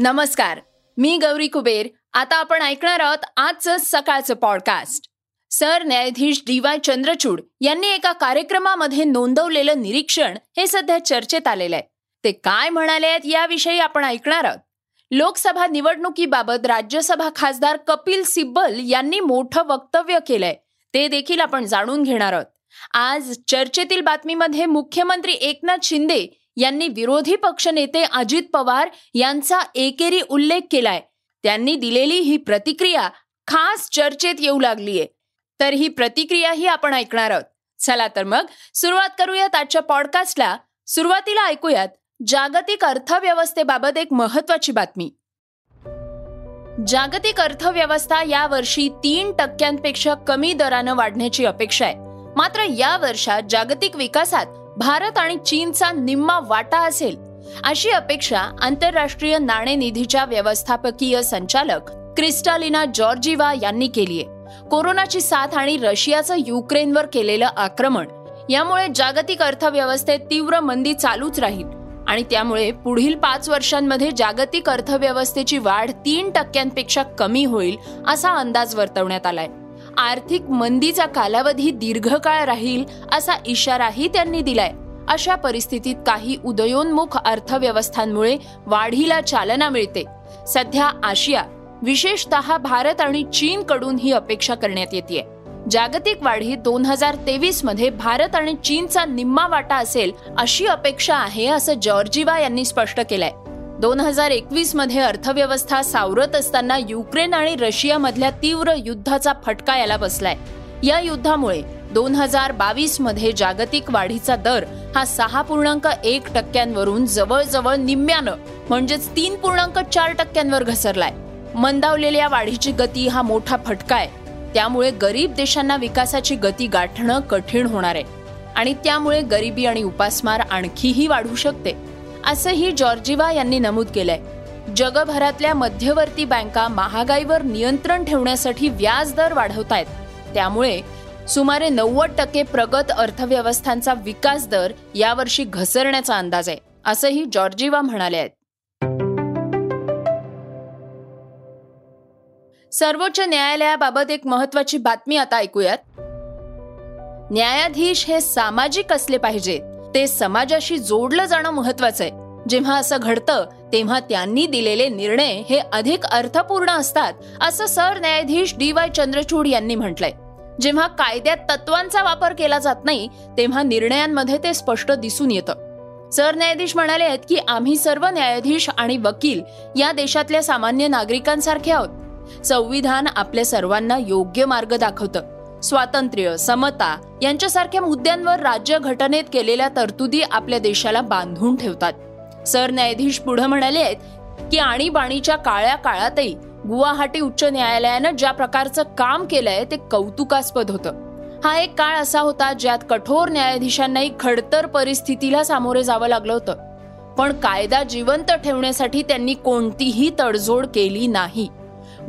नमस्कार मी गौरी कुबेर. आता आपण ऐकणार आहोत आजचं सकाळचं पॉडकास्ट सर न्यायाधीश डी वाय चंद्रचूड यांनी एका कार्यक्रमामध्ये नोंदवलेलं निरीक्षण हे सध्या चर्चेत आलेलं आहे. ते काय म्हणाले आहेत याविषयी आपण ऐकणार आहोत. लोकसभा निवडणुकीबाबत राज्यसभा खासदार कपिल सिब्बल यांनी मोठं वक्तव्य केलंय. ते देखील आपण जाणून घेणार आहोत. आज चर्चेतील बातमीमध्ये मुख्यमंत्री एकनाथ शिंदे यांनी विरोधी पक्षनेते अजित पवार यांचा एकेरी उल्लेख केलाय. त्यांनी दिलेली ही प्रतिक्रिया खास चर्चेत येऊ लागलीय. तर ही प्रतिक्रियाही आपण ऐकणार आहोत. चला तर मग सुरुवात करूयात आजच्या पॉडकास्टला सुरुवातीला ऐकूयात जागतिक अर्थव्यवस्थेबाबत एक महत्वाची बातमी. जागतिक अर्थव्यवस्था या वर्षी तीन टक्क्यांपेक्षा कमी दरानं वाढण्याची अपेक्षा आहे. मात्र या वर्षात जागतिक विकासात भारत आणि चीनचा निम्मा वाटा असेल अशी अपेक्षा आंतरराष्ट्रीय नाणेनिधीच्या व्यवस्थापकीय संचालक क्रिस्टालिना जॉर्जिवा यांनी केलीय कोरोनाची साथ आणि रशियाचं युक्रेनवर केलेलं आक्रमण यामुळे जागतिक अर्थव्यवस्थेत तीव्र मंदी चालूच राहील आणि त्यामुळे पुढील पाच वर्षांमध्ये जागतिक अर्थव्यवस्थेची वाढ तीन टक्क्यांपेक्षा कमी होईल असा अंदाज वर्तवण्यात आलाय. आर्थिक मंदीचा कालावधी दीर्घकाळ राहील असा इशाराही त्यांनी दिलाय. अशा परिस्थितीत काही उदयोन्मुख अर्थव्यवस्थांमुळे वाढीला चालना मिळते. सध्या आशिया विशेषतः भारत आणि चीन कडून ही अपेक्षा करण्यात येते जागतिक वाढीत दोन हजार तेवीसमध्ये भारत आणि चीनचा निम्मा वाटा असेल अशी अपेक्षा आहे असं जॉर्जिवा यांनी स्पष्ट केलंय. दोन हजार एकवीसमध्ये अर्थव्यवस्था सावरत असताना युक्रेन आणि रशियामधल्या तीव्र युद्धाचा फटका याला बसलाय. या युद्धामुळे दोन हजार बावीसमध्ये जागतिक वाढीचा दर हा सहा पूर्णांक एक टक्क्यांवरून जवळजवळ निम्म्यानं म्हणजेच तीन पूर्णांक चार टक्क्यांवर घसरलाय. मंदावलेल्या वाढीची गती हा मोठा फटका आहे. त्यामुळे गरीब देशांना विकासाची गती गाठणं कठीण होणार आहे. आणि त्यामुळे गरिबी आणि उपासमार आणखीही वाढू शकते. असंही जॉर्जिवा यांनी नमूद केलंय. जगभरातल्या मध्यवर्ती बँका महागाईवर नियंत्रण ठेवण्यासाठी व्याज दर वाढवत आहेत त्यामुळे सुमारे नव्वद टक्के प्रगत अर्थव्यवस्थांचा विकास दर यावर्षी घसरण्याचा अंदाज आहे असंही जॉर्जिवा म्हणाले आहेत. सर्वोच्च न्यायालयाबाबत एक महत्वाची बातमी आता ऐकूयात. न्यायाधीश हे सामाजिक असले पाहिजेत. ते समाजाशी जोडलं जाणं महत्वाचं आहे. जेव्हा असं घडतं तेव्हा त्यांनी दिलेले निर्णय हे अधिक अर्थपूर्ण असतात असं सरन्यायाधीश डी वाय चंद्रचूड यांनी म्हटलंय. जेव्हा कायद्यात तत्वांचा वापर केला जात नाही तेव्हा निर्णयांमध्ये ते स्पष्ट दिसून येतं. सरन्यायाधीश म्हणाले आहेत की आम्ही सर्व न्यायाधीश आणि वकील या देशातल्या सामान्य नागरिकांसारखे आहोत. संविधान आपल्या सर्वांना योग्य मार्ग दाखवतं. स्वातंत्र्य समता यांच्यासारख्या मुद्द्यांवर राज्य घटनेत केलेल्या तरतुदी आपल्या देशाला बांधून ठेवतात. सरन्यायाधीश पुढे म्हणाले आहेत की आणीबाणीच्या काळ्या काळातही गुवाहाटी उच्च न्यायालयानं ज्या प्रकारचं काम केलंय ते कौतुकास्पद होतं. हा एक काळ असा होता ज्यात कठोर न्यायाधीशांनाही खडतर परिस्थितीला सामोरे जावं लागलं होतं. पण कायदा जिवंत ठेवण्यासाठी त्यांनी कोणतीही तडजोड केली नाही.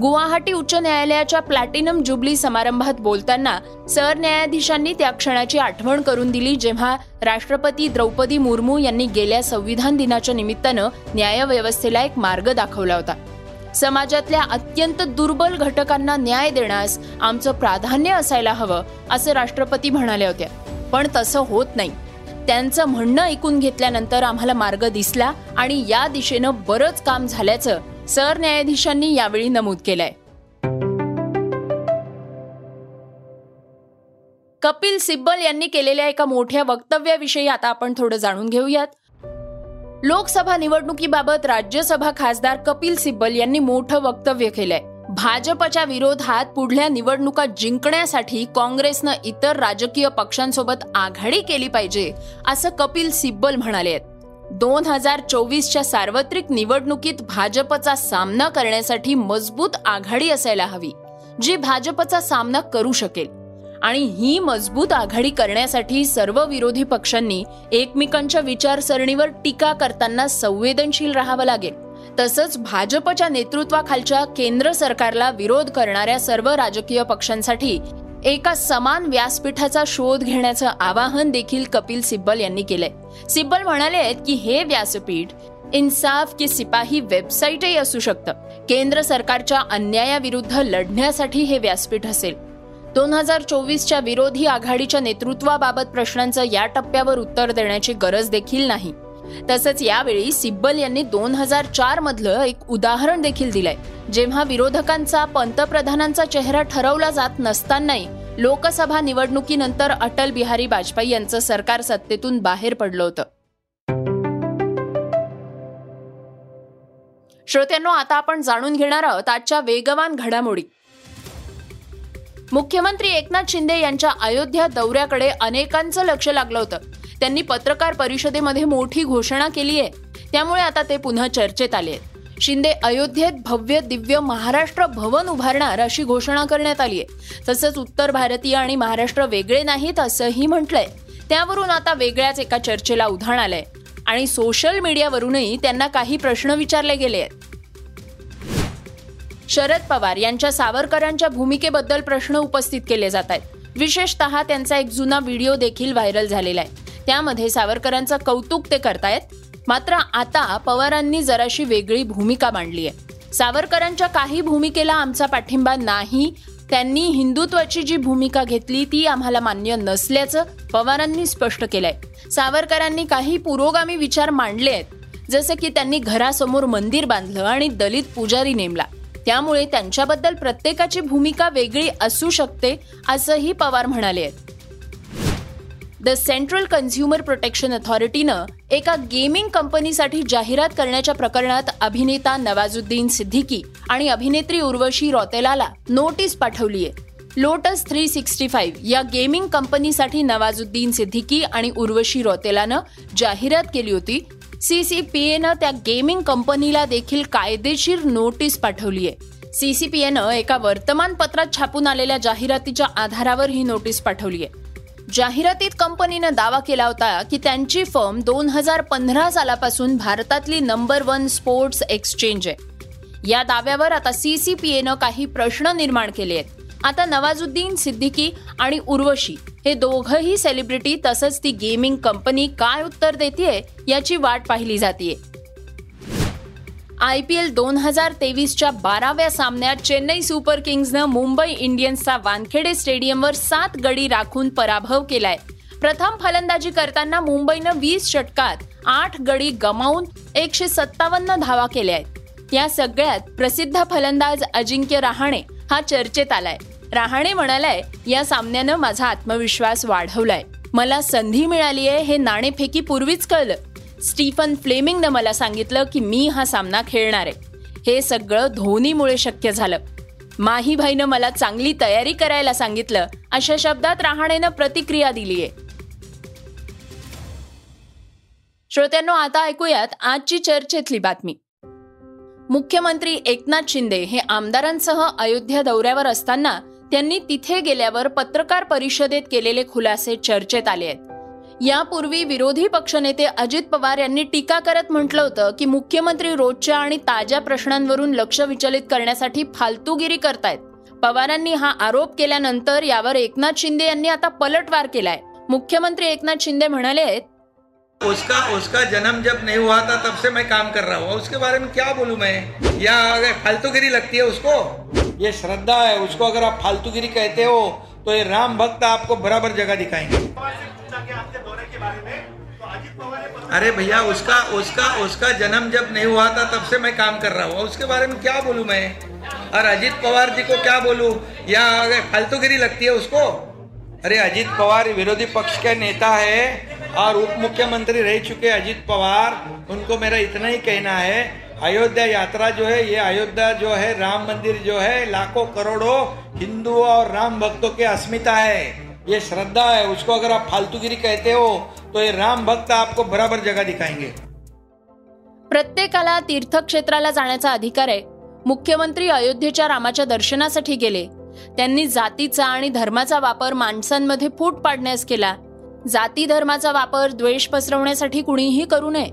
गुवाहाटी उच्च न्यायालयाच्या प्लॅटिनम जुबली समारंभात बोलताना सरन्यायाधीशांनी त्या क्षणाची आठवण करून दिली जेव्हा राष्ट्रपती द्रौपदी मुर्मू यांनी गेल्या संविधान दिनाच्या निमित्तानं न्यायव्यवस्थेला एक मार्ग दाखवला होता. समाजातल्या अत्यंत दुर्बल घटकांना न्याय देण्यास आमचं प्राधान्य असायला हवं असं राष्ट्रपती म्हणाले होते पण तसं होत नाही. त्यांचं म्हणणं ऐकून घेतल्यानंतर आम्हाला मार्ग दिसला आणि या दिशेनं बरंच काम झाल्याचं सर न्यायाधीशांनी यावेळी नमूद केलंय. कपिल सिब्बल यांनी केलेल्या एका मोठ्या वक्तव्याविषयी आता आपण थोडं जाणून घेऊयात. लोकसभा निवडणुकीबाबत राज्यसभा खासदार कपिल सिब्बल यांनी मोठं वक्तव्य केलंय. भाजपच्या विरोधात पुढल्या निवडणुका जिंकण्यासाठी काँग्रेसनं इतर राजकीय पक्षांसोबत आघाडी केली पाहिजे असं कपिल सिब्बल म्हणाले आहेत. दोन हजार चोवीसच्या सार्वत्रिक निवडणुकीत भाजपचा सामना करण्यासाठी मजबूत आघाडी असायला हवी जी भाजपचा सामना करू शकेल. आणि ही मजबूत आघाडी करण्यासाठी सर्व विरोधी पक्षांनी एकमेकांच्या विचारसरणीवर टीका करताना संवेदनशील राहावं लागेल. तसंच भाजपच्या नेतृत्वाखालच्या केंद्र सरकारला विरोध करणाऱ्या सर्व राजकीय पक्षांसाठी एका समान व्यासपीठाचा शोध घेण्याचं आवाहन देखील कपिल सिब्बल यांनी केलंय. सिब्बल म्हणाले आहेत की हे व्यासपीठ इन्साफ की सिपाही वेबसाईटही असू शकतं. केंद्र सरकारच्या अन्यायाविरुद्ध लढण्यासाठी हे व्यासपीठ असेल. दोन हजार चोवीसच्या विरोधी आघाडीच्या नेतृत्वाबाबत प्रश्नांचं या टप्प्यावर उत्तर देण्याची गरज देखील नाही. तसंच यावेळी सिब्बल यांनी दोन हजार चार मधलं एक उदाहरण देखील दिलंय जेव्हा विरोधकांचा पंतप्रधानांचा चेहरा ठरवला जात नसतानाही लोकसभा निवडणुकीनंतर अटल बिहारी वाजपेयी यांचं सरकार सत्तेतून बाहेर पडलं होतं. श्रोत्यांनो आता आपण जाणून घेणार आहोत आजच्या वेगवान घडामोडी. मुख्यमंत्री एकनाथ शिंदे यांच्या अयोध्या दौऱ्याकडे अनेकांचं लक्ष लागलं होतं. त्यांनी पत्रकार परिषदेमध्ये मोठी घोषणा केली आहे त्यामुळे आता ते पुन्हा चर्चेत आले आहेत शिंदे अयोध्येत भव्य दिव्य महाराष्ट्र भवन उभारणार अशी घोषणा करण्यात आली आहे तसंच उत्तर भारतीय आणि महाराष्ट्र वेगळे नाहीत असंही म्हटलंय. त्यावरून आता वेगळ्याच एका चर्चेला उधाण आलंय. आणि सोशल मीडियावरूनही त्यांना काही प्रश्न विचारले गेले आहेत. शरद पवार यांच्या सावरकरांच्या भूमिकेबद्दल प्रश्न उपस्थित केले जात आहेत. विशेषतः त्यांचा एक जुना व्हिडिओ देखील व्हायरल झालेला आहे. त्यामध्ये सावरकरांचं कौतुक ते करतायत. मात्र आता पवारांनी जराशी वेगळी भूमिका मांडली आहे. सावरकरांच्या काही भूमिकेला आमचा पाठिंबा नाही. त्यांनी हिंदुत्वाची जी भूमिका घेतली ती आम्हाला मान्य नसल्याचं पवारांनी स्पष्ट केलंय. सावरकरांनी काही पुरोगामी विचार मांडले आहेत. जसं की त्यांनी घरासमोर मंदिर बांधलं आणि दलित पुजारी नेमला. त्यामुळे त्यांच्याबद्दल प्रत्येकाची भूमिका वेगळी असू शकते असंही पवार म्हणाले आहेत. द सेंट्रल कन्झ्युमर प्रोटेक्शन अथॉरिटीनं एका गेमिंग कंपनीसाठी जाहिरात करण्याच्या प्रकरणात अभिनेता नवाजुद्दीन सिद्दीकी आणि अभिनेत्री उर्वशी रॉतेलाला नोटीस पाठवली आहे. लोटस थ्री सिक्स्टी फाईव्ह या गेमिंग कंपनीसाठी नवाजुद्दीन सिद्दीकी आणि उर्वशी रॉतेलानं जाहिरात केली होती. सीसीपीएनं त्या गेमिंग कंपनीला देखील कायदेशीर नोटीस पाठवली आहे. सीसीपीएनं एका वर्तमानपत्रात छापून आलेल्या जाहिरातीच्या आधारावर ही नोटीस पाठवली आहे. जाहिरातीत कंपनीनं दावा केला होता की त्यांची फर्म दोन हजार पंधरा सालापासून भारतातली नंबर वन स्पोर्ट्स एक्सचेंज आहे. या दाव्यावर आता सी सी पी एनं काही प्रश्न निर्माण केले आहेत. आता नवाजुद्दीन सिद्दीकी आणि उर्वशी हे दोघंही सेलिब्रिटी तसंच ती गेमिंग कंपनी काय उत्तर देते याची वाट पाहिली जाते आय पी एल दोन हजार तेवीसच्या बाराव्या सामन्यात चेन्नई सुपर किंग्जनं मुंबई इंडियन्सचा वानखेडे स्टेडियमवर सात गडी राखून पराभव केलाय. प्रथम फलंदाजी करताना मुंबईनं वीस षटकात आठ गडी गमावून एकशे सत्तावन्न धावा केल्या आहेत या सगळ्यात प्रसिद्ध फलंदाज अजिंक्य रहाणे हा चर्चेत आलाय. रहाणे म्हणालाय या सामन्यानं माझा आत्मविश्वास वाढवलाय. मला संधी मिळाली आहे हे नाणेफेकी पूर्वीच कळलं. स्टीफन फ्लेमिंगनं मला सांगितलं की मी हा सामना खेळणार आहे. हे सगळं धोनीमुळे शक्य झालं. माहीभाईनं मला चांगली तयारी करायला सांगितलं. अशा शब्दात रहाणेनं प्रतिक्रिया दिली आहे श्रोत्यांनो आता ऐकूयात आजची चर्चेतली बातमी. मुख्यमंत्री एकनाथ शिंदे हे आमदारांसह अयोध्या दौऱ्यावर असताना त्यांनी तिथे गेल्यावर पत्रकार परिषदेत केलेले खुलासे चर्चेत आले आहेत. यापूर्वी विरोधी पक्षनेते अजित पवार यांनी टीका करत म्हटलं होतं की मुख्यमंत्री रोजच्या आणि ताज्या प्रश्नांवरून लक्ष विचलित करण्यासाठी फालतूगिरी करतायत. पवारांनी हा आरोप केल्यानंतर यावर एकनाथ शिंदे यांनी आता पलटवार केलाय. मुख्यमंत्री एकनाथ शिंदे म्हणाले उसका उसका जन्म जब नहीं हुआ था तब से मैं काम कर रहा हूँ। उसके बारे में क्या बोलूँ मैं? या अगर फालतूगिरी लगती है उसको? ये श्रद्धा है उसको अगर आप फालतूगिरी कहते हो तो ये राम भक्त आपको बराबर जगह दिखाएंगे। अरे भैया उसका उसका उसका जन्म जब नहीं हुआ था तब से मैं काम कर रहा हूँ उसके बारे में क्या बोलूँ मैं? और अजीत पवार जी को क्या बोलूँ? या फालतूगिरी लगती है उसको? अरे अजीत पवार विरोधी पक्ष के नेता है और उप मुख्यमंत्री रह चुके अजीत पवार। उनको मेरा इतना ही कहना है अयोध्या यात्रा जो है ये अयोध्या जो है राम मंदिर जो है लाखों करोड़ों हिंदुओं और राम भक्तों की अस्मिता है। ये श्रद्धा है उसको अगर आप फालतूगिरी कहते हो तो ये राम भक्त आपको बराबर जगह दिखाएंगे। प्रत्येकाला तीर्थक्षेत्राला जाण्याचा अधिकार आहे. मुख्यमंत्री अयोध्येच्या रामाच्या दर्शनासाठी गेले. त्यांनी जातीचा आणि धर्माचा वापर माणसांमध्ये फूट पाडण्यास केला. जाती धर्माचा वापर द्वेष पसरवण्यासाठी कुणीही करू नये.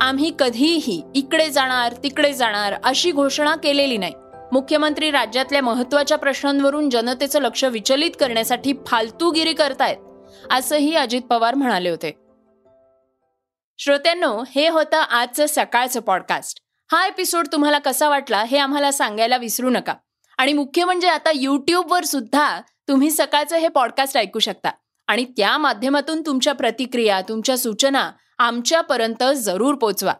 आम्ही कधीही इकडे जाणार तिकडे जाणार अशी घोषणा केलेली नाही. मुख्यमंत्री राज्यातल्या महत्त्वाच्या प्रश्नांवरून जनतेचं लक्ष विचलित करण्यासाठी फालतूगिरी करतायत असंही अजित पवार म्हणाले होते. श्रोत्यांनो हे होतं आजचं सकाळचं पॉडकास्ट हा एपिसोड तुम्हाला कसा वाटला हे आम्हाला सांगायला विसरू नका. आणि मुख्य म्हणजे आता युट्यूबवर सुद्धा तुम्ही सकाळचं हे पॉडकास्ट ऐकू शकता. आणि त्या माध्यमातून तुमच्या प्रतिक्रिया तुमच्या सूचना आमच्यापर्यंत जरूर पोचवा.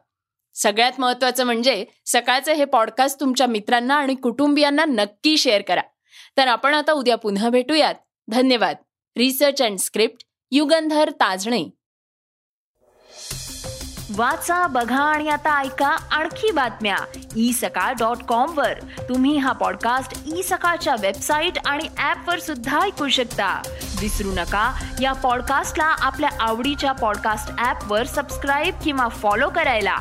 सगळ्यात महत्वाचं म्हणजे सकाळचं हे पॉडकास्ट तुमच्या मित्रांना आणि कुटुंबियांना नक्की शेअर करा. तर आपण आता उद्या पुन्हा भेटूयात. धन्यवाद. Research and script Yugandhar Tajne. वाचा बघा आणि आता ऐका आणखी बातम्या. ई सकाळ डॉट कॉम वर. तुम्ही हा पॉडकास्ट ई सकाळच्या वेबसाईट आणि ऍप वर सुद्धा ऐकू शकता. विसरू नका या पॉडकास्टला आपल्या आवडीच्या पॉडकास्ट ऍप वर सबस्क्राईब किंवा फॉलो करायला.